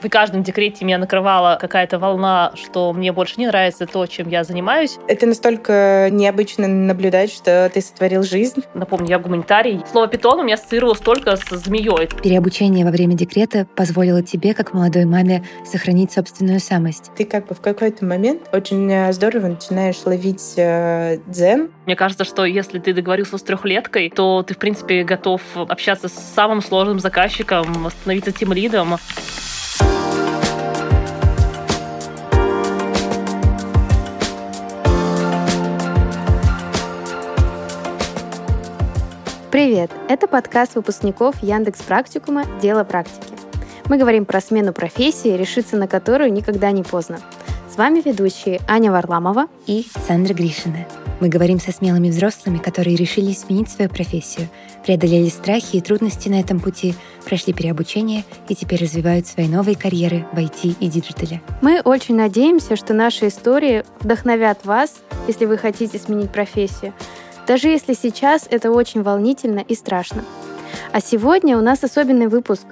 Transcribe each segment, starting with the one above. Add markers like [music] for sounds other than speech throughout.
В каждом декрете меня накрывала какая-то волна, что мне больше не нравится то, чем я занимаюсь. Это настолько необычно наблюдать, что ты сотворил жизнь. Напомню, я гуманитарий. Слово питон у меня ассоциировалось только с змеей. Переобучение во время декрета позволило тебе, как молодой маме, сохранить собственную самость. Ты как бы в какой-то момент очень э, здорово начинаешь ловить э, дзен. Мне кажется, что если ты договорился с трехлеткой, то ты, в принципе, готов общаться с самым сложным заказчиком, становиться тем лидом. Привет! Это подкаст выпускников Яндекс Практикума «Дело практики». Мы говорим про смену профессии, решиться на которую никогда не поздно. С вами ведущие Аня Варламова и Сандра Гришина. Мы говорим со смелыми взрослыми, которые решили сменить свою профессию, преодолели страхи и трудности на этом пути, прошли переобучение и теперь развивают свои новые карьеры в IT и диджитале. Мы очень надеемся, что наши истории вдохновят вас, если вы хотите сменить профессию, даже если сейчас это очень волнительно и страшно. А сегодня у нас особенный выпуск.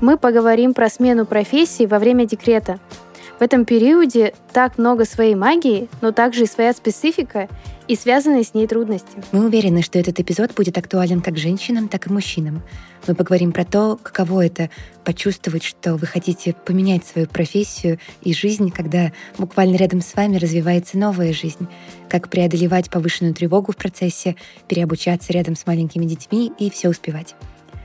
Мы поговорим про смену профессии во время декрета. В этом периоде так много своей магии, но также и своя специфика и связанные с ней трудности. Мы уверены, что этот эпизод будет актуален как женщинам, так и мужчинам. Мы поговорим про то, каково это почувствовать, что вы хотите поменять свою профессию и жизнь, когда буквально рядом с вами развивается новая жизнь, как преодолевать повышенную тревогу в процессе, переобучаться рядом с маленькими детьми и все успевать.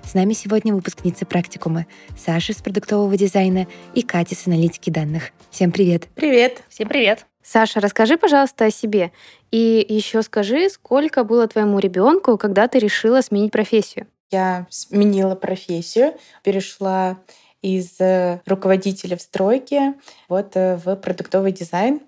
С нами сегодня выпускницы практикума Саша с продуктового дизайна и Катя с аналитики данных. Всем привет! Привет! Всем привет! Саша, расскажи, пожалуйста, о себе. И еще скажи, сколько было твоему ребенку, когда ты решила сменить профессию? Я сменила профессию, перешла из э, руководителя в стройке вот э, в продуктовый дизайн.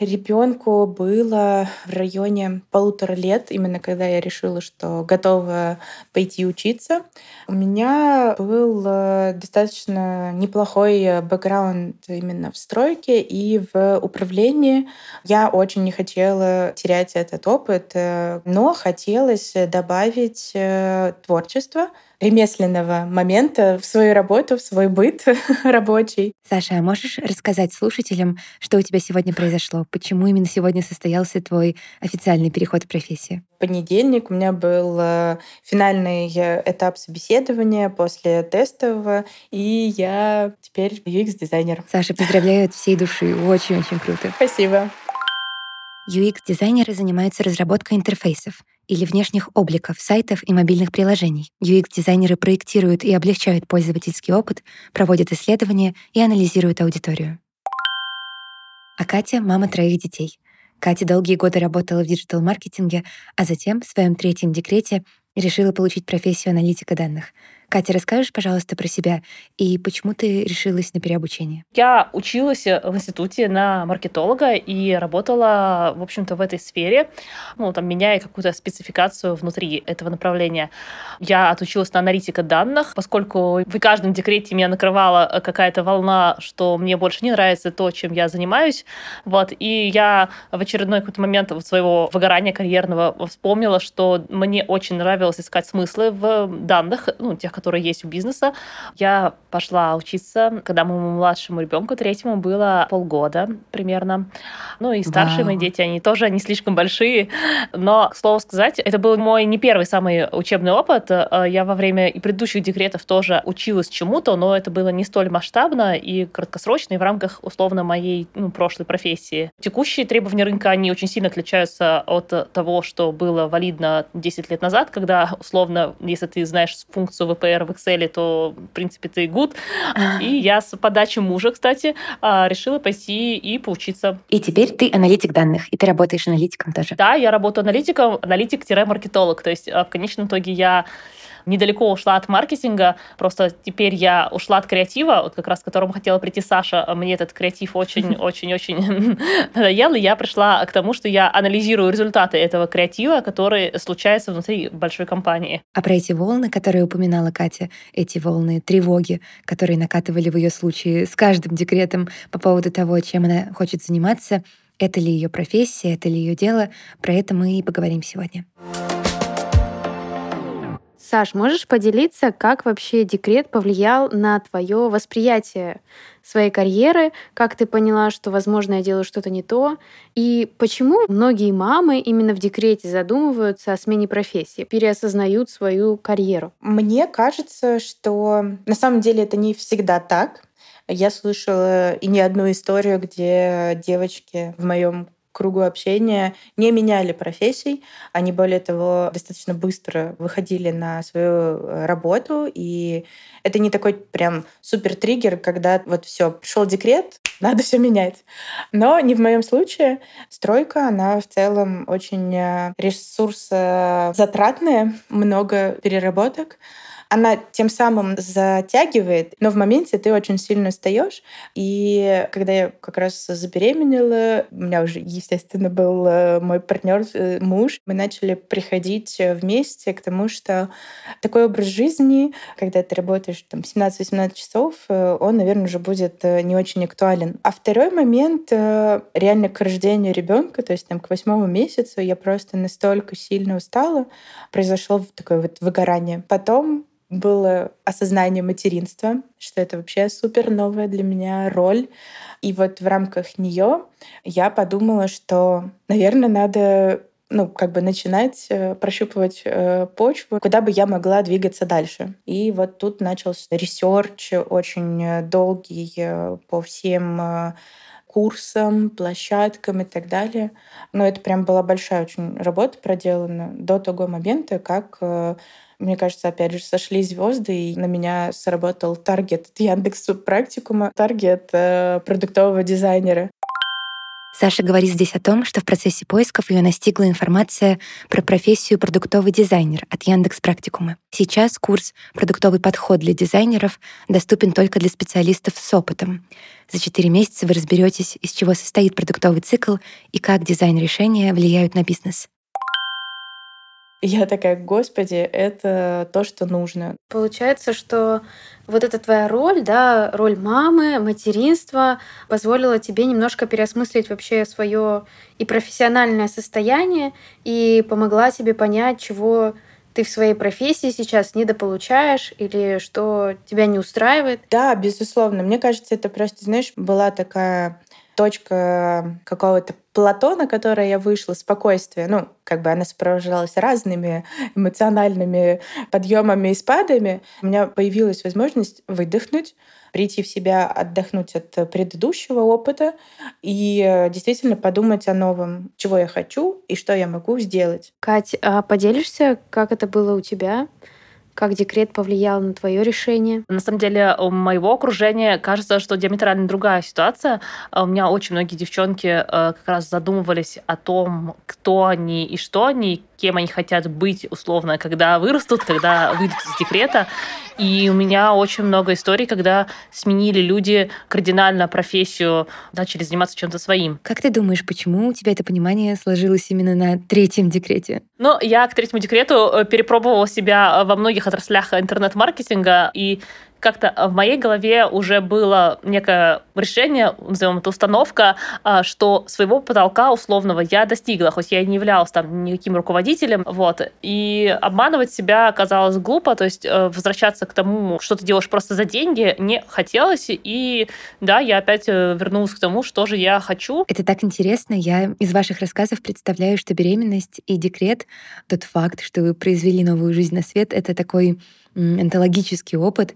Ребенку было в районе полутора лет, именно когда я решила, что готова пойти учиться. У меня был э, достаточно неплохой бэкграунд именно в стройке и в управлении. Я очень не хотела терять этот опыт, э, но хотелось добавить э, творчество ремесленного момента в свою работу, в свой быт [laughs] рабочий. Саша, а можешь рассказать слушателям, что у тебя сегодня произошло? Почему именно сегодня состоялся твой официальный переход в профессию? Понедельник у меня был э, финальный этап собеседования после тестового, и я теперь UX-дизайнер. Саша, поздравляю от всей души. Очень-очень круто. Спасибо. UX-дизайнеры занимаются разработкой интерфейсов — или внешних обликов сайтов и мобильных приложений. UX-дизайнеры проектируют и облегчают пользовательский опыт, проводят исследования и анализируют аудиторию. А Катя — мама троих детей. Катя долгие годы работала в диджитал-маркетинге, а затем в своем третьем декрете решила получить профессию аналитика данных — Катя, расскажешь, пожалуйста, про себя и почему ты решилась на переобучение? Я училась в институте на маркетолога и работала, в общем-то, в этой сфере, ну, там, меняя какую-то спецификацию внутри этого направления. Я отучилась на аналитика данных, поскольку в каждом декрете меня накрывала какая-то волна, что мне больше не нравится то, чем я занимаюсь, вот, и я в очередной какой-то момент своего выгорания карьерного вспомнила, что мне очень нравилось искать смыслы в данных, ну, тех, которые есть у бизнеса. Я пошла учиться, когда моему младшему ребенку, третьему, было полгода примерно. Ну и старшие Вау. мои дети, они тоже не слишком большие. Но, к слову сказать, это был мой не первый самый учебный опыт. Э, я во время и предыдущих декретов тоже училась чему-то, но это было не столь масштабно и краткосрочно, и в рамках, условно, моей ну, прошлой профессии. Текущие требования рынка, они очень сильно отличаются от того, что было валидно 10 лет назад, когда, условно, если ты знаешь функцию VPN, ФБР в Excel, то, в принципе, ты good. И я с подачи мужа, кстати, а, решила пойти и поучиться. И теперь ты аналитик данных, и ты работаешь аналитиком тоже. Да, я работаю аналитиком, аналитик-маркетолог. То есть а, в конечном итоге я недалеко ушла от маркетинга, просто теперь я ушла от креатива, вот как раз к которому хотела прийти Саша, мне этот креатив очень-очень-очень [laughs] [laughs] надоел, и я пришла к тому, что я анализирую результаты этого креатива, которые случаются внутри большой компании. А про эти волны, которые упоминала Катя, эти волны тревоги, которые накатывали в ее случае с каждым декретом по поводу того, чем она хочет заниматься, это ли ее профессия, это ли ее дело, про это мы и поговорим сегодня. Саш, можешь поделиться, как вообще декрет повлиял на твое восприятие своей карьеры, как ты поняла, что, возможно, я делаю что-то не то, и почему многие мамы именно в декрете задумываются о смене профессии, переосознают свою карьеру? Мне кажется, что на самом деле это не всегда так. Я слышала и не одну историю, где девочки в моем кругу общения не меняли профессий. Они, более того, достаточно быстро выходили на свою работу. И это не такой прям супер триггер, когда вот все, пришел декрет, [laughs] надо все менять. Но не в моем случае. Стройка, она в целом очень э, ресурсозатратная, много переработок она тем самым затягивает, но в моменте ты очень сильно устаешь. И когда я как раз забеременела, у меня уже, естественно, был э, мой партнер, э, муж, мы начали приходить вместе к тому, что такой образ жизни, когда ты работаешь там 17-18 часов, э, он, наверное, уже будет не очень актуален. А второй момент реально к рождению ребенка, то есть там к восьмому месяцу я просто настолько сильно устала, произошло такое вот выгорание. Потом было осознание материнства, что это вообще супер новая для меня роль. И вот в рамках нее я подумала, что, наверное, надо ну, как бы начинать э, прощупывать э, почву, куда бы я могла двигаться дальше. И вот тут начался research очень долгий э, по всем э, курсам, площадкам и так далее. Но это прям была большая очень работа проделана до того момента, как э, мне кажется, опять же, сошли звезды, и на меня сработал таргет от Яндекс практикума, таргет э, продуктового дизайнера. Саша говорит здесь о том, что в процессе поисков ее настигла информация про профессию продуктовый дизайнер от Яндекс Практикума. Сейчас курс «Продуктовый подход для дизайнеров» доступен только для специалистов с опытом. За четыре месяца вы разберетесь, из чего состоит продуктовый цикл и как дизайн-решения влияют на бизнес я такая, господи, это то, что нужно. Получается, что вот эта твоя роль, да, роль мамы, материнства позволила тебе немножко переосмыслить вообще свое и профессиональное состояние и помогла тебе понять, чего ты в своей профессии сейчас недополучаешь или что тебя не устраивает? Да, безусловно. Мне кажется, это просто, знаешь, была такая точка какого-то плато, на которое я вышла, спокойствие, ну, как бы она сопровождалась разными эмоциональными подъемами и спадами, у меня появилась возможность выдохнуть, прийти в себя, отдохнуть от предыдущего опыта и действительно подумать о новом, чего я хочу и что я могу сделать. Кать, а поделишься, как это было у тебя? Как декрет повлиял на твое решение? На самом деле, у моего окружения кажется, что диаметрально другая ситуация. А у меня очень многие девчонки э, как раз задумывались о том, кто они и что они, кем они хотят быть, условно, когда вырастут, когда выйдут из декрета. И у меня очень много историй, когда сменили люди кардинально профессию, начали заниматься чем-то своим. Как ты думаешь, почему у тебя это понимание сложилось именно на третьем декрете? Ну, я к третьему декрету э, перепробовала себя во многих отраслях интернет-маркетинга, и как-то в моей голове уже было некое решение, назовем это установка, а, что своего потолка условного я достигла, хоть я и не являлась там никаким руководителем, вот. И обманывать себя оказалось глупо, то есть э, возвращаться к тому, что ты делаешь просто за деньги, не хотелось, и да, я опять э, вернулась к тому, что же я хочу. Это так интересно. Я из ваших рассказов представляю, что беременность и декрет, тот факт, что вы произвели новую жизнь на свет, это такой онтологический опыт,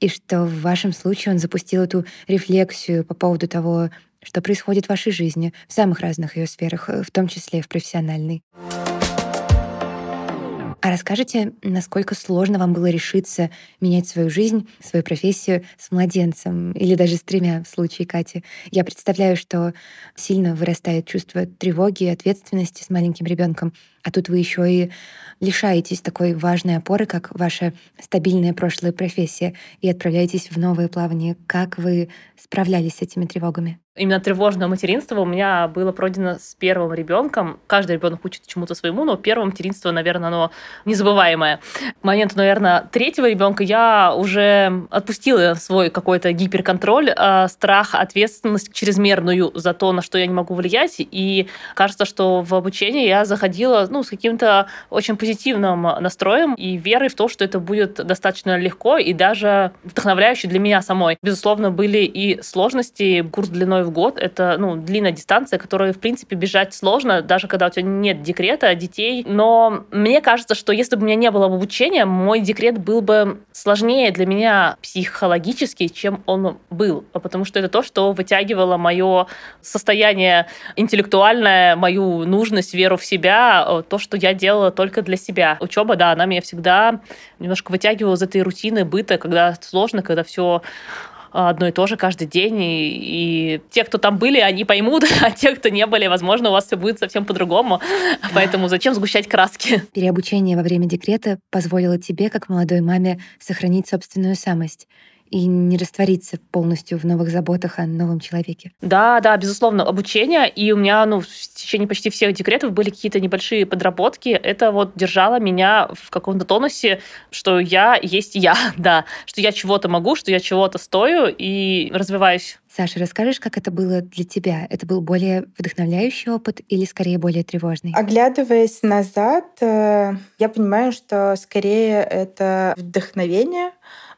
и что в вашем случае он запустил эту рефлексию по поводу того, что происходит в вашей жизни в самых разных ее сферах, э, в том числе и в профессиональной. А расскажите, насколько сложно вам было решиться менять свою жизнь, свою профессию с младенцем или даже с тремя в случае Кати? Я представляю, что сильно вырастает чувство тревоги и ответственности с маленьким ребенком, а тут вы еще и лишаетесь такой важной опоры, как ваша стабильная прошлая профессия, и отправляетесь в новое плавание. Как вы справлялись с этими тревогами? Именно тревожное материнство у меня было пройдено с первым ребенком. Каждый ребенок учит чему-то своему, но первое материнство, наверное, оно незабываемое. К моменту, наверное, третьего ребенка я уже отпустила свой какой-то гиперконтроль, э, страх, ответственность чрезмерную за то, на что я не могу влиять. И кажется, что в обучении я заходила ну, с каким-то очень позитивным настроем и верой в то, что это будет достаточно легко и даже вдохновляюще для меня самой. Безусловно, были и сложности. Курс длиной в год — это ну, длинная дистанция, которую, в принципе, бежать сложно, даже когда у тебя нет декрета, детей. Но мне кажется, что если бы у меня не было обучения, мой декрет был бы сложнее для меня психологически, чем он был. Потому что это то, что вытягивало мое состояние интеллектуальное, мою нужность, веру в себя, то, что я делала только для себя. Учеба, да, она меня всегда немножко вытягивала из этой рутины быта, когда сложно, когда все одно и то же каждый день, и, и те, кто там были, они поймут, [laughs] а те, кто не были, возможно, у вас все будет совсем по-другому. Поэтому зачем сгущать краски? Переобучение во время декрета позволило тебе, как молодой маме, сохранить собственную самость и не раствориться полностью в новых заботах о новом человеке. Да, да, безусловно, обучение. И у меня ну, в течение почти всех декретов были какие-то небольшие подработки. Это вот держало меня в каком-то тонусе, что я есть я, [laughs] да, что я чего-то могу, что я чего-то стою и развиваюсь. Саша, расскажешь, как это было для тебя? Это был более вдохновляющий опыт или скорее более тревожный? Оглядываясь назад, э, я понимаю, что скорее это вдохновение,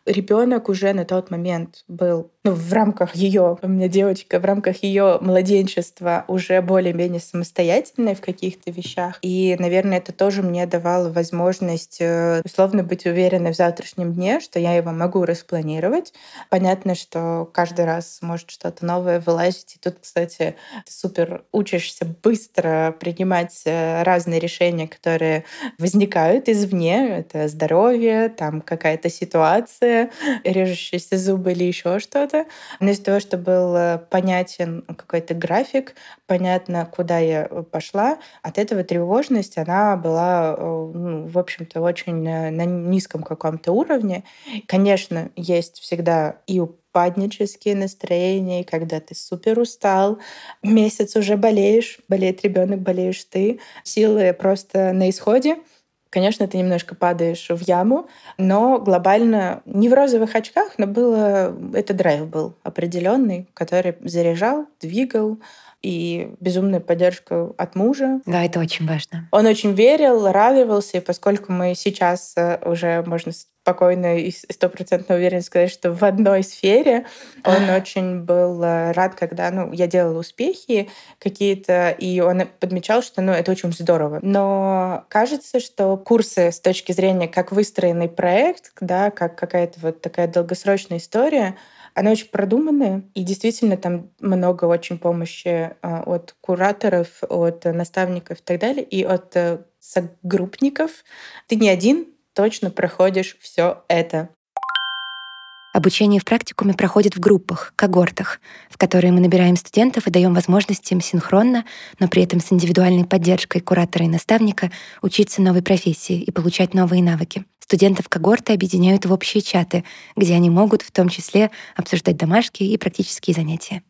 ребенок уже на тот момент был ну, в рамках ее, у меня девочка, в рамках ее младенчества уже более-менее самостоятельной в каких-то вещах. И, наверное, это тоже мне давало возможность э, условно быть уверенной в завтрашнем дне, что я его могу распланировать. Понятно, что каждый раз может что-то новое вылазить. И тут, кстати, ты супер учишься быстро принимать э, разные решения, которые возникают извне. Это здоровье, там какая-то ситуация, режущиеся зубы или еще что-то что-то. Но из-за того, что был э, понятен какой-то график, понятно, куда я э, пошла, от этого тревожность, она была, э, ну, в общем-то, очень на, низком каком-то уровне. Конечно, есть всегда и упаднические настроения, когда ты супер устал, месяц уже болеешь, болеет ребенок, болеешь ты, силы просто на исходе. Конечно, ты немножко падаешь в яму, но глобально не в розовых очках, но было это драйв был определенный, который заряжал, двигал, и безумная поддержка от мужа. Да, это очень важно. Он очень верил, радовался, и поскольку мы сейчас э, уже, можно спокойно и стопроцентно уверен сказать, что в одной сфере. Он очень был э, рад, когда ну, я делала успехи какие-то, и он подмечал, что ну, это очень здорово. Но кажется, что курсы с точки зрения, как выстроенный проект, да, как какая-то вот такая долгосрочная история, она очень продуманная, и действительно там много очень помощи э, от кураторов, от наставников и так далее, и от э, согруппников. Ты не один, точно проходишь все это. Обучение в практикуме проходит в группах, когортах, в которые мы набираем студентов и даем возможность им синхронно, но при этом с индивидуальной поддержкой куратора и наставника учиться новой профессии и получать новые навыки. Студентов когорты объединяют в общие чаты, где они могут в том числе обсуждать домашки и практические занятия.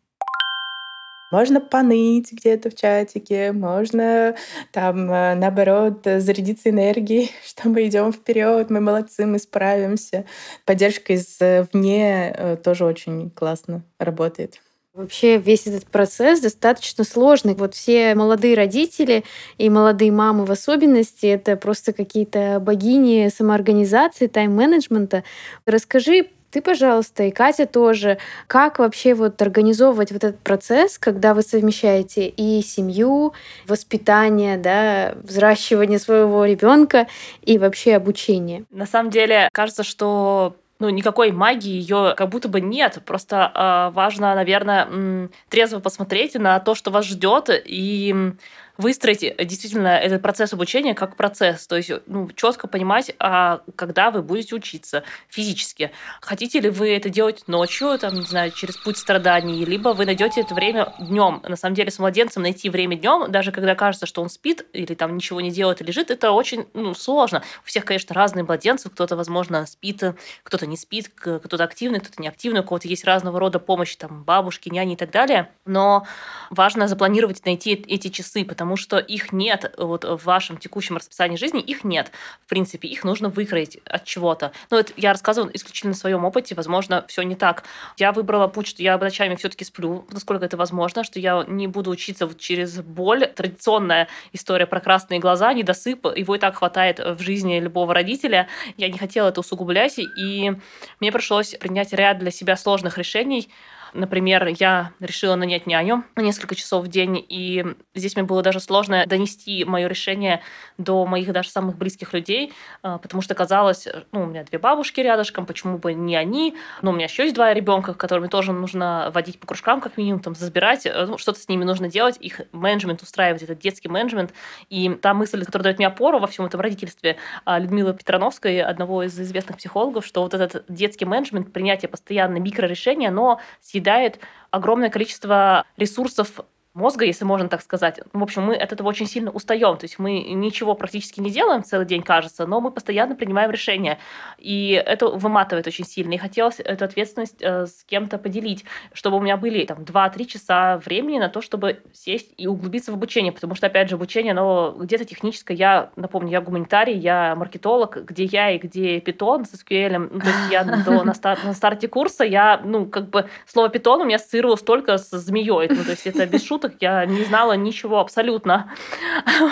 Можно поныть где-то в чатике, можно там, э, наоборот, зарядиться энергией, [laughs] что мы идем вперед, мы молодцы, мы справимся. Поддержка извне э, тоже очень классно работает. Вообще весь этот процесс достаточно сложный. Вот все молодые родители и молодые мамы в особенности, это просто какие-то богини самоорганизации, тайм-менеджмента. Расскажи ты, пожалуйста, и Катя тоже. Как вообще вот организовывать вот этот процесс, когда вы совмещаете и семью, воспитание, да, взращивание своего ребенка и вообще обучение? На самом деле, кажется, что ну, никакой магии ее как будто бы нет. Просто э, важно, наверное, трезво посмотреть на то, что вас ждет, и выстроить э, действительно этот процесс обучения как процесс, то есть ну, четко понимать, а когда вы будете учиться физически. Хотите ли вы это делать ночью, там, не знаю, через путь страданий, либо вы найдете это время днем. На самом деле с младенцем найти время днем, даже когда кажется, что он спит или там ничего не делает и лежит, это очень ну, сложно. У всех, конечно, разные младенцы, кто-то, возможно, спит, кто-то не спит, кто-то активный, кто-то неактивный, у кого-то есть разного рода помощь, там, бабушки, няни и так далее. Но важно запланировать, найти эти часы, потому что их нет вот в вашем текущем расписании жизни, их нет. В принципе, их нужно выкроить от чего-то. Но это я рассказываю исключительно на своем опыте, возможно, все не так. Я выбрала путь, что я ночами все-таки сплю, насколько это возможно, что я не буду учиться вот через боль. Традиционная история про красные глаза, недосып, его и так хватает в жизни любого родителя. Я не хотела это усугублять, и мне пришлось принять ряд для себя сложных решений, Например, я решила нанять няню на несколько часов в день, и здесь мне было даже сложно донести мое решение до моих даже самых близких людей, а, потому что казалось, ну, у меня две бабушки рядышком, почему бы не они, но у меня еще есть два ребенка, которыми тоже нужно водить по кружкам, как минимум, там, забирать, э, ну, что-то с ними нужно делать, их менеджмент устраивать, этот детский менеджмент, и та мысль, которая дает мне опору во всем этом родительстве, а, Людмилы Петрановской, одного из известных психологов, что вот этот детский менеджмент, принятие постоянно микрорешения, но с съедает огромное количество ресурсов мозга, если можно так сказать. В общем, мы от этого очень сильно устаем. То есть мы ничего практически не делаем целый день, кажется, но мы постоянно принимаем решения. И это выматывает очень сильно. И хотелось эту ответственность э, с кем-то поделить, чтобы у меня были там 2-3 часа времени на то, чтобы сесть и углубиться в обучение. Потому что, опять же, обучение, оно где-то техническое. Я, напомню, я гуманитарий, я маркетолог, где я и где питон с SQL. Ну, то есть я до, на, стар, на старте курса, я, ну, как бы, слово питон у меня ассоциировалось только с змеей. Ну, то есть это без шуток шуток, я не знала ничего абсолютно. [laughs]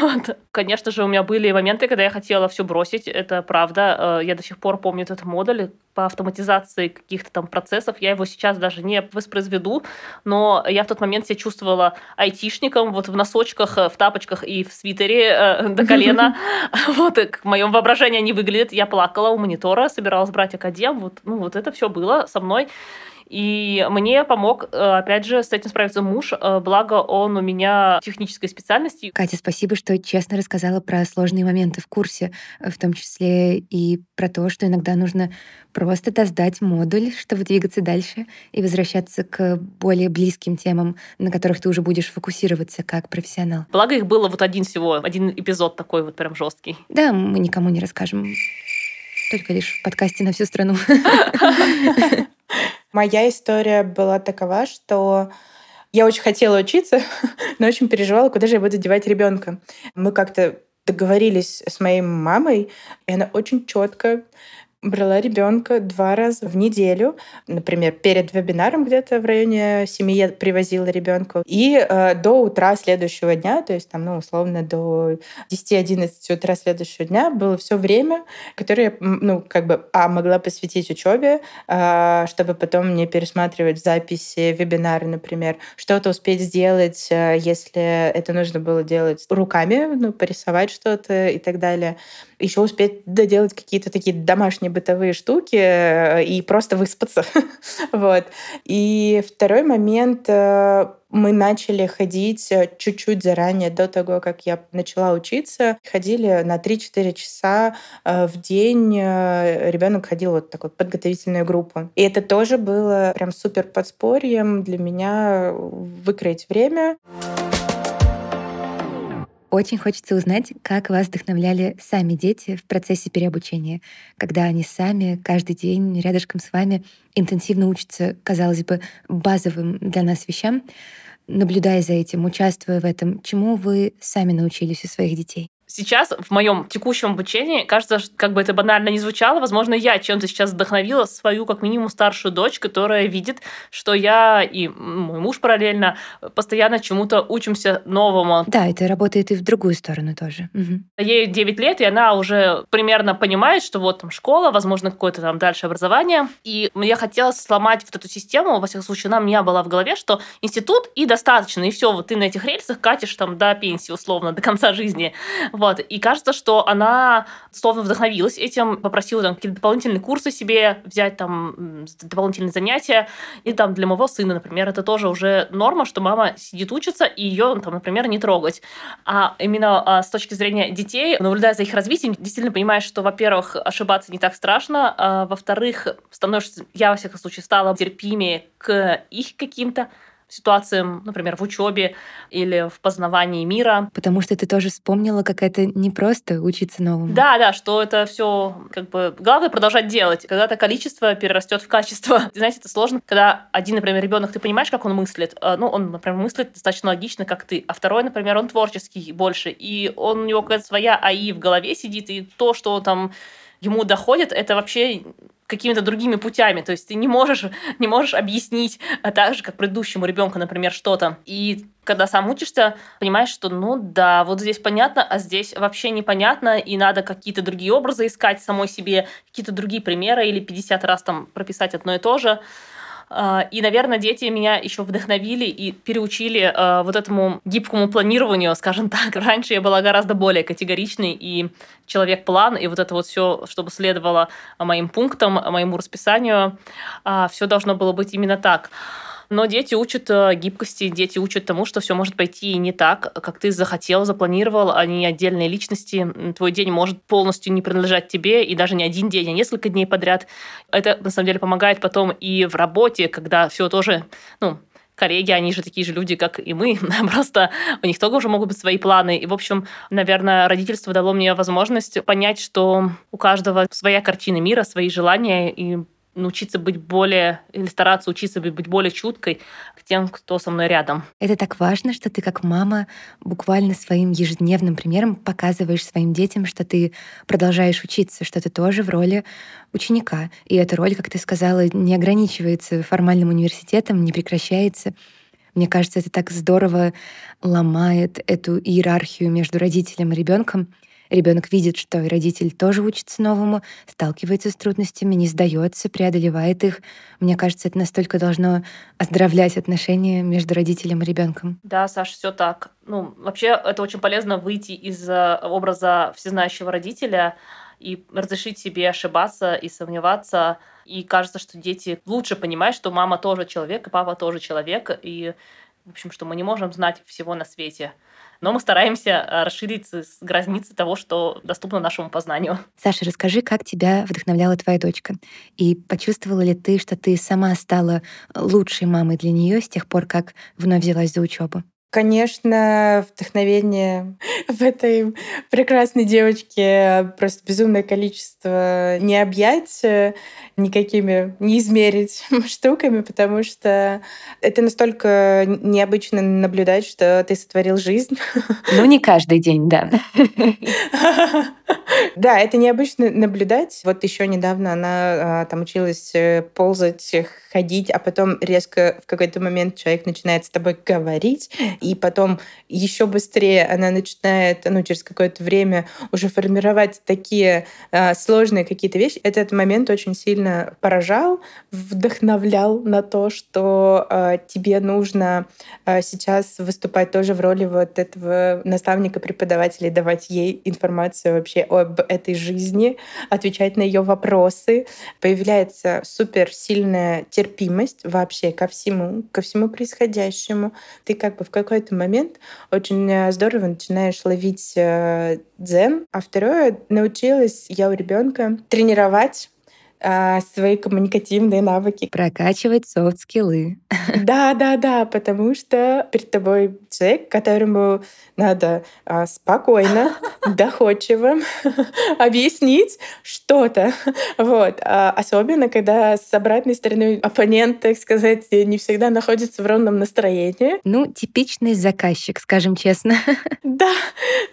Вот. Конечно же, у меня были моменты, когда я хотела все бросить, это правда. Э, я до сих пор помню этот модуль по автоматизации каких-то там процессов. Я его сейчас даже не воспроизведу, но я в тот момент себя чувствовала айтишником, вот в носочках, э, в тапочках и в свитере э, [laughs] до колена. [laughs] Вот, в моем воображении они выглядят. Я плакала у монитора, собиралась брать академ. Вот, ну, вот это все было со мной. И мне помог, э, опять же, с этим справиться муж, э, благо он у меня технической специальности. Катя, спасибо, что честно рассказала про сложные моменты в курсе, э, в том числе и про то, что иногда нужно просто доздать модуль, чтобы двигаться дальше и возвращаться к более близким темам, на которых ты уже будешь фокусироваться как профессионал. Благо их было вот один всего, один эпизод такой вот прям жесткий. Да, мы никому не расскажем. Только лишь в подкасте на всю страну. [laughs] Моя история была такова, что я очень хотела учиться, [laughs] но очень переживала, куда же я буду девать ребенка. Мы как-то договорились с моей мамой, и она очень четко брала ребенка два раза в неделю, например, перед вебинаром где-то в районе семьи я привозила ребенка, и э, до утра следующего дня, то есть там, ну, условно, до 10-11 утра следующего дня было все время, которое я, ну, как бы, а, могла посвятить учебе, э, чтобы потом не пересматривать записи вебинара, например, что-то успеть сделать, э, если это нужно было делать руками, ну, порисовать что-то и так далее еще успеть доделать какие-то такие домашние бытовые штуки э, и просто выспаться. [laughs] вот. И второй момент э, мы начали ходить э, чуть-чуть заранее, до того, как я начала учиться. Ходили на 3-4 часа в день. Ребенок ходил вот такой подготовительную группу. И это тоже было прям супер подспорьем для меня выкроить время. Очень хочется узнать, как вас вдохновляли сами дети в процессе переобучения, когда они сами каждый день рядышком с вами интенсивно учатся, казалось бы, базовым для нас вещам. Наблюдая за этим, участвуя в этом, чему вы сами научились у своих детей? Сейчас в моем текущем обучении, кажется, как бы это банально не звучало, возможно, я чем-то сейчас вдохновила свою, как минимум, старшую дочь, которая видит, что я и мой муж параллельно постоянно чему-то учимся новому. Да, это работает и в другую сторону тоже. Угу. Ей 9 лет, и она уже примерно понимает, что вот там школа, возможно, какое-то там дальше образование. И я хотела сломать вот эту систему, во всяком случае, она у меня была в голове, что институт и достаточно, и все, вот ты на этих рельсах катишь там до пенсии, условно, до конца жизни. Вот. И кажется, что она словно вдохновилась этим, попросила там какие-то дополнительные курсы себе взять, там, дополнительные занятия. И там для моего сына, например, это тоже уже норма, что мама сидит учится, и ее, там, например, не трогать. А именно а, с точки зрения детей, наблюдая за их развитием, действительно понимаешь, что, во-первых, ошибаться не так страшно, а, во-вторых, становишься, я, во всяком случае, стала терпимее к их каким-то ситуациям, например, в учебе или в познавании мира. Потому что ты тоже вспомнила, как это не просто учиться новому. Да, да, что это все как бы главное продолжать делать. Когда это количество перерастет в качество. [laughs] Знаете, это сложно, когда один, например, ребенок, ты понимаешь, как он мыслит. А, ну, он, например, мыслит достаточно логично, как ты. А второй, например, он творческий больше. И он, у него какая-то своя АИ в голове сидит, и то, что там ему доходит, это вообще какими-то другими путями. То есть ты не можешь, не можешь объяснить а так же, как предыдущему ребенку, например, что-то. И когда сам учишься, понимаешь, что ну да, вот здесь понятно, а здесь вообще непонятно, и надо какие-то другие образы искать самой себе, какие-то другие примеры или 50 раз там прописать одно и то же. А, и, наверное, дети меня еще вдохновили и переучили а, вот этому гибкому планированию, скажем [laughs] так. Раньше я была гораздо более категоричной и человек-план, и вот это вот все, чтобы следовало моим пунктам, моему расписанию, а, все должно было быть именно так. Но дети учат э, гибкости, дети учат тому, что все может пойти не так, как ты захотел, запланировал, они отдельные личности. Твой день может полностью не принадлежать тебе, и даже не один день, а несколько дней подряд. Это, на самом деле, помогает потом и в работе, когда все тоже, ну, коллеги, они же такие же люди, как и мы, [laughs] просто у них тоже уже могут быть свои планы. И, в общем, наверное, родительство дало мне возможность понять, что у каждого своя картина мира, свои желания, и научиться быть более, или стараться учиться быть более чуткой к тем, кто со мной рядом. Это так важно, что ты как мама буквально своим ежедневным примером показываешь своим детям, что ты продолжаешь учиться, что ты тоже в роли ученика. И эта роль, как ты сказала, не ограничивается формальным университетом, не прекращается. Мне кажется, это так здорово ломает эту иерархию между родителем и ребенком, Ребенок видит, что и родитель тоже учится новому, сталкивается с трудностями, не сдается, преодолевает их. Мне кажется, это настолько должно оздоровлять отношения между родителем и ребенком. Да, Саша, все так. Ну, вообще, это очень полезно выйти из э, образа всезнающего родителя и разрешить себе ошибаться и сомневаться. И кажется, что дети лучше понимают, что мама тоже человек, и папа тоже человек, и, в общем, что мы не можем знать всего на свете но мы стараемся э, расширить границы того, что доступно нашему познанию. Саша, расскажи, как тебя вдохновляла твоя дочка? И почувствовала ли ты, что ты сама стала лучшей мамой для нее с тех пор, как вновь взялась за учебу? Конечно, вдохновение [laughs] в этой прекрасной девочке просто безумное количество не объять э, никакими, не измерить [laughs] штуками, потому что это настолько необычно наблюдать, что ты сотворил жизнь. [laughs] Ну, не каждый день, да. Да, это необычно наблюдать. Вот еще недавно она а, там училась э, ползать, ходить, а потом резко в какой-то момент человек начинает с тобой говорить, и потом еще быстрее она начинает, ну, через какое-то время уже формировать такие а, сложные какие-то вещи. Этот момент очень сильно поражал, вдохновлял на то, что а, тебе нужно а, сейчас выступать тоже в роли вот этого наставника, преподавателя, и давать ей информацию вообще об этой жизни, отвечать на ее вопросы. Появляется супер сильная терпимость вообще ко всему, ко всему происходящему. Ты как бы в какой-то момент очень э, здорово начинаешь ловить э, дзен. А второе, научилась я у ребенка тренировать свои коммуникативные навыки. Прокачивать софт-скиллы. [laughs] Да, да, да, потому что перед тобой человек, которому надо а, спокойно, [laughs] доходчиво [laughs] объяснить что-то. Вот. А, особенно, когда с обратной стороны оппонент, так сказать, не всегда находится в ровном настроении. Ну, типичный заказчик, скажем честно. Да,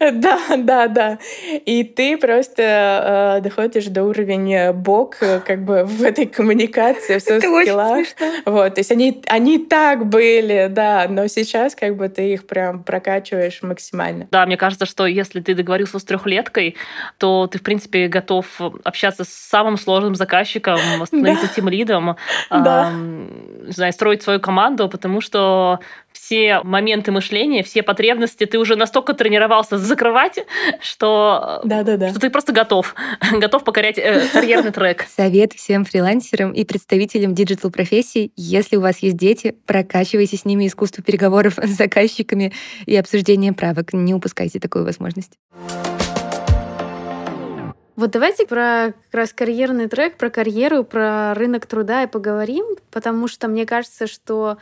да, да, да. И ты просто доходишь до уровня бог как бы в этой коммуникации, в скиллах. Вот, то есть они, они так были, да, но сейчас как бы ты их прям прокачиваешь максимально. Да, мне кажется, что если ты договорился с трехлеткой, то ты, в принципе, готов общаться с самым сложным заказчиком, становиться тем лидом, да. э, знаю, строить свою команду, потому что все моменты мышления, все потребности, ты уже настолько тренировался закрывать, что, да, да, да. что ты просто готов, [laughs] готов покорять э, карьерный трек. Совет всем фрилансерам и представителям диджитал-профессий, если у вас есть дети, прокачивайте с ними искусство переговоров с заказчиками и обсуждение правок. Не упускайте такую возможность. Вот давайте про как раз карьерный трек, про карьеру, про рынок труда и поговорим, потому что мне кажется, что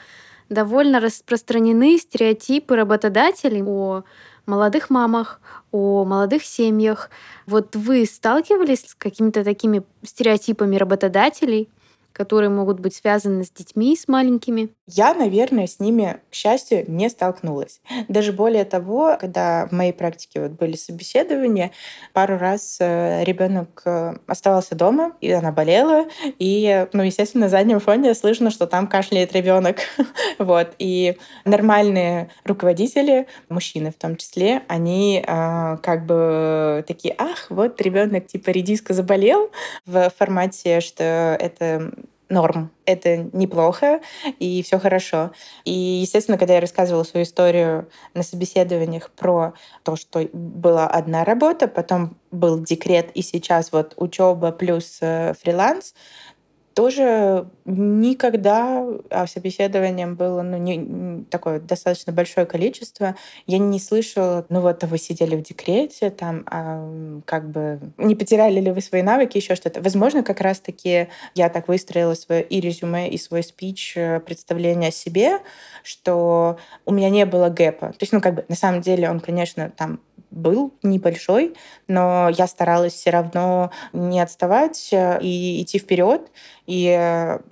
довольно распространены стереотипы работодателей о молодых мамах, о молодых семьях. Вот вы сталкивались с какими-то такими стереотипами работодателей? Которые могут быть связаны с детьми, с маленькими? Я, наверное, с ними, к счастью, не столкнулась. Даже более того, когда в моей практике вот были собеседования, пару раз э, ребенок э, оставался дома, и она болела, и, ну, естественно, на заднем фоне слышно, что там кашляет ребенок. [laughs] вот. И нормальные руководители, мужчины в том числе, они э, как бы такие, ах, вот ребенок типа редиска заболел в формате, что это норм. Это неплохо, и все хорошо. И, естественно, когда я рассказывала свою историю на собеседованиях про то, что была одна работа, потом был декрет, и сейчас вот учеба плюс э, фриланс, тоже никогда, а собеседованием было ну, не, такое достаточно большое количество, я не слышала, ну вот вы сидели в декрете, там, а, как бы не потеряли ли вы свои навыки, еще что-то. Возможно, как раз-таки я так выстроила свое и резюме, и свой спич, э, представление о себе, что у меня не было гэпа. То есть, ну, как бы, на самом деле он, конечно, там был небольшой, но я старалась все равно не отставать э, и идти вперед. И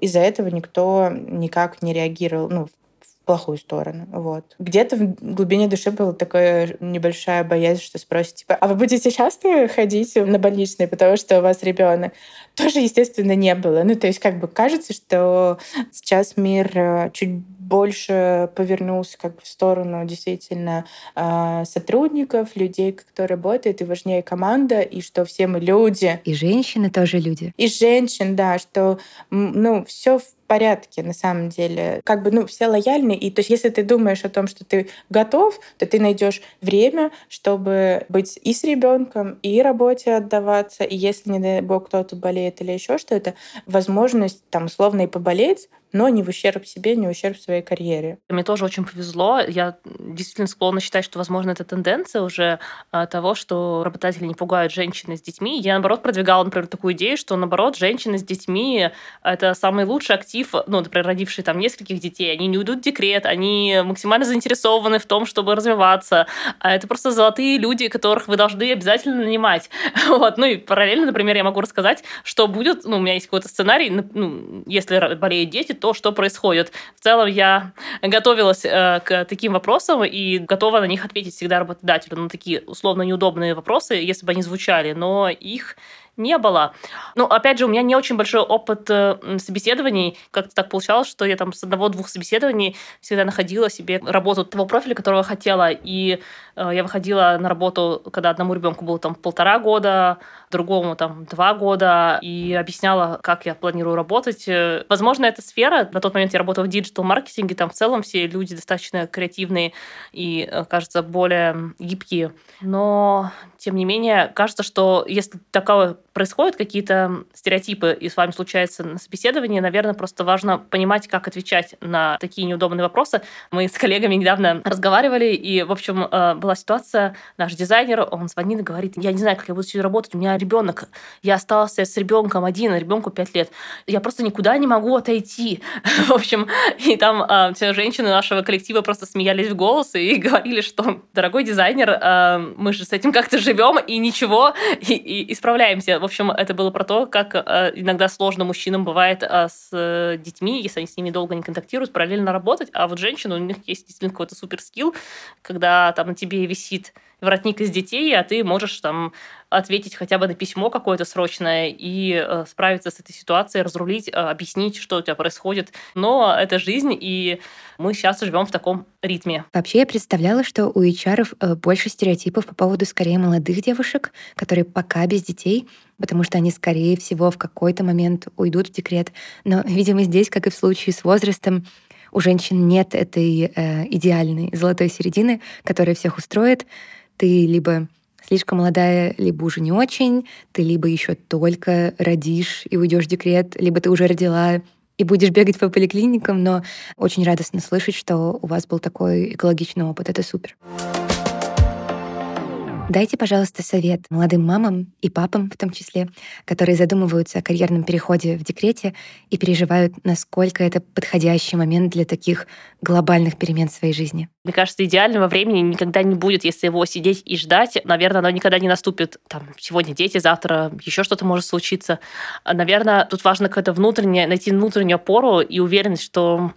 из-за этого никто никак не реагировал, ну, в плохую сторону. Вот. Где-то в глубине души была такая небольшая боязнь, что спросят, типа, а вы будете часто ходить на больничный, потому что у вас ребенок? Тоже, естественно, не было. Ну, то есть, как бы кажется, что сейчас мир э, чуть больше повернулся как бы в сторону действительно а, сотрудников, людей, кто работает, и важнее команда, и что все мы люди. И женщины тоже люди. И женщин, да, что ну все в порядке на самом деле. Как бы, ну, все лояльны. И то есть, если ты думаешь о том, что ты готов, то ты найдешь время, чтобы быть и с ребенком, и работе отдаваться. И если, не дай бог, кто-то болеет или еще что-то, возможность там условно и поболеть, но не в ущерб себе, не в ущерб своей карьере. Мне тоже очень повезло. Я действительно склонна считать, что, возможно, это тенденция уже а, того, что работодатели не пугают женщины с детьми. Я, наоборот, продвигала, например, такую идею, что, наоборот, женщины с детьми — это самый лучший актив, ну, например, родившие там нескольких детей. Они не уйдут в декрет, они максимально заинтересованы в том, чтобы развиваться. А это просто золотые люди, которых вы должны обязательно нанимать. [laughs] Вот. Ну и параллельно, например, я могу рассказать, что будет, ну, у меня есть какой-то сценарий, ну, если болеют дети, то, что происходит. В целом я готовилась э, к таким вопросам и готова на них ответить всегда работодателю на такие условно неудобные вопросы, если бы они звучали, но их не было. Ну, опять же, у меня не очень большой опыт э, собеседований. Как-то так получалось, что я там с одного-двух собеседований всегда находила себе работу того профиля, которого хотела. И э, я выходила на работу, когда одному ребенку было там полтора года, другому там два года, и объясняла, как я планирую работать. Э, возможно, эта сфера, на тот момент я работала в диджитал-маркетинге, там в целом все люди достаточно креативные и, кажется, более гибкие. Но, тем не менее, кажется, что если такое происходят какие-то стереотипы, и с вами случается на собеседовании, наверное, просто важно понимать, как отвечать на такие неудобные вопросы. Мы с коллегами недавно разговаривали, и, в общем, э, была ситуация, наш дизайнер, он звонит и говорит, я не знаю, как я буду сегодня работать, у меня ребенок, я остался с ребенком один, ребенку 5 лет, я просто никуда не могу отойти. [laughs] В общем, и там э, все женщины нашего коллектива просто смеялись в голос и [laughs] говорили, что, дорогой дизайнер, э, мы же с этим как-то живем, и ничего, и, и, и справляемся. В общем, это было про то, как э, иногда сложно мужчинам бывает э, с э, детьми, если они с ними долго не контактируют, параллельно работать, а вот женщины, у них есть действительно какой-то супер скилл, когда там на тебе висит воротник из детей, а ты можешь там ответить хотя бы на письмо какое-то срочное и э, справиться с этой ситуацией, разрулить, э, объяснить, что у тебя происходит. Но это жизнь, и мы сейчас живем в таком ритме. Вообще я представляла, что у HR э, больше стереотипов по поводу скорее молодых девушек, которые пока без детей, потому что они, скорее всего, в какой-то момент уйдут в декрет. Но, видимо, здесь, как и в случае с возрастом, у женщин нет этой э, идеальной золотой середины, которая всех устроит. Ты либо слишком молодая, либо уже не очень, ты либо еще только родишь и уйдешь в декрет, либо ты уже родила и будешь бегать по поликлиникам, но очень радостно слышать, что у вас был такой экологичный опыт. Это супер. Дайте, пожалуйста, совет молодым мамам и папам в том числе, которые задумываются о карьерном переходе в декрете и переживают, насколько это подходящий момент для таких глобальных перемен в своей жизни. Мне кажется, идеального времени никогда не будет, если его сидеть и ждать. Наверное, оно никогда не наступит. Там, сегодня дети, завтра еще что-то может случиться. Наверное, тут важно какое-то внутреннее, найти внутреннюю опору и уверенность, что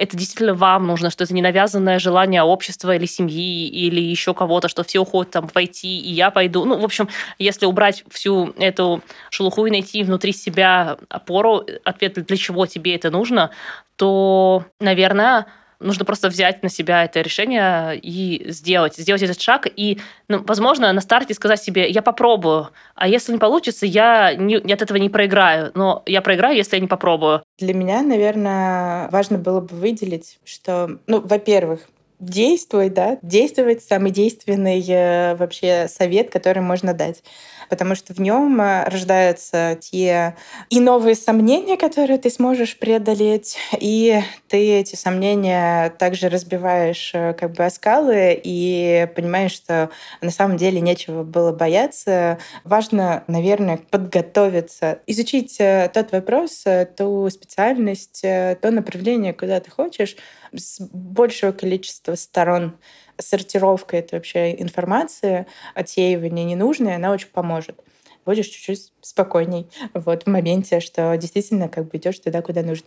это действительно вам нужно, что это не навязанное желание общества или семьи или еще кого-то, что все уходят там войти, и я пойду. Ну, в общем, если убрать всю эту шелуху и найти внутри себя опору, ответ, для чего тебе это нужно, то, наверное, нужно просто взять на себя это решение и сделать, сделать этот шаг. И, ну, возможно, на старте сказать себе, я попробую, а если не получится, я не, от этого не проиграю. Но я проиграю, если я не попробую. Для меня, наверное, важно было бы выделить, что, ну, во-первых, действуй, да, действовать самый действенный э, вообще совет, который можно дать потому что в нем э, рождаются те и новые сомнения, которые ты сможешь преодолеть, и ты эти сомнения также разбиваешь э, как бы о скалы и понимаешь, что на самом деле нечего было бояться. Важно, наверное, подготовиться, изучить тот вопрос, ту специальность, то направление, куда ты хочешь, с большего количества сторон сортировка этой вообще информации, отсеивание ненужной, она очень поможет. Будешь чуть-чуть спокойней вот, в моменте, что действительно как бы идешь туда, куда нужно.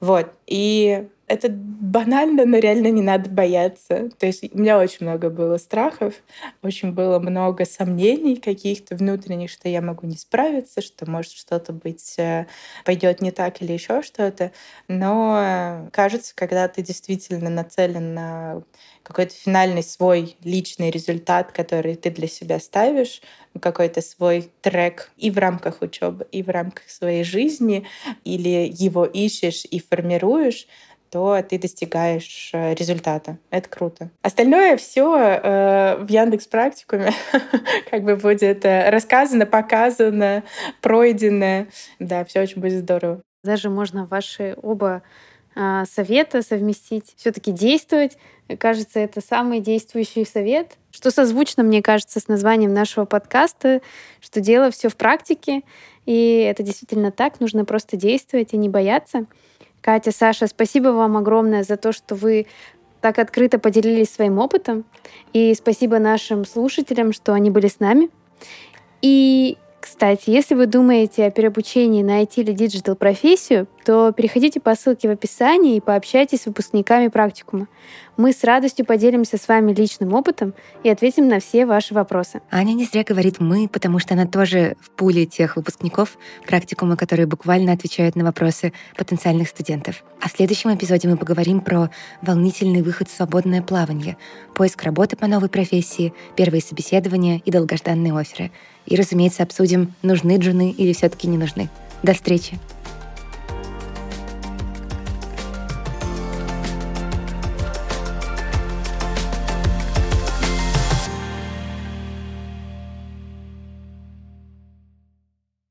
Вот. И это банально, но реально не надо бояться. То есть у меня очень много было страхов, очень было много сомнений каких-то внутренних, что я могу не справиться, что может что-то быть э, пойдет не так или еще что-то. Но кажется, когда ты действительно нацелен на какой-то финальный свой личный результат, который ты для себя ставишь, какой-то свой трек и в рамках учебы, и в рамках своей жизни, или его ищешь и формируешь, то ты достигаешь э, результата. Это круто. Остальное все э, в Яндекс практикуме [laughs] как бы будет э, рассказано, показано, пройдено. Да, все очень будет здорово. Даже можно ваши оба э, совета совместить, все-таки действовать. Кажется, это самый действующий совет, что созвучно, мне кажется, с названием нашего подкаста, что дело все в практике. И это действительно так, нужно просто действовать и не бояться. Катя, Саша, спасибо вам огромное за то, что вы так открыто поделились своим опытом. И спасибо нашим слушателям, что они были с нами. И кстати, если вы думаете о переобучении на IT или digital профессию, то переходите по ссылке в описании и пообщайтесь с выпускниками практикума. Мы с радостью поделимся с вами личным опытом и ответим на все ваши вопросы. Аня не зря говорит «мы», потому что она тоже в пуле тех выпускников практикума, которые буквально отвечают на вопросы потенциальных студентов. А в следующем эпизоде мы поговорим про волнительный выход в свободное плавание, поиск работы по новой профессии, первые собеседования и долгожданные оферы. И, разумеется, обсудим, нужны джуны или все таки не нужны. До встречи!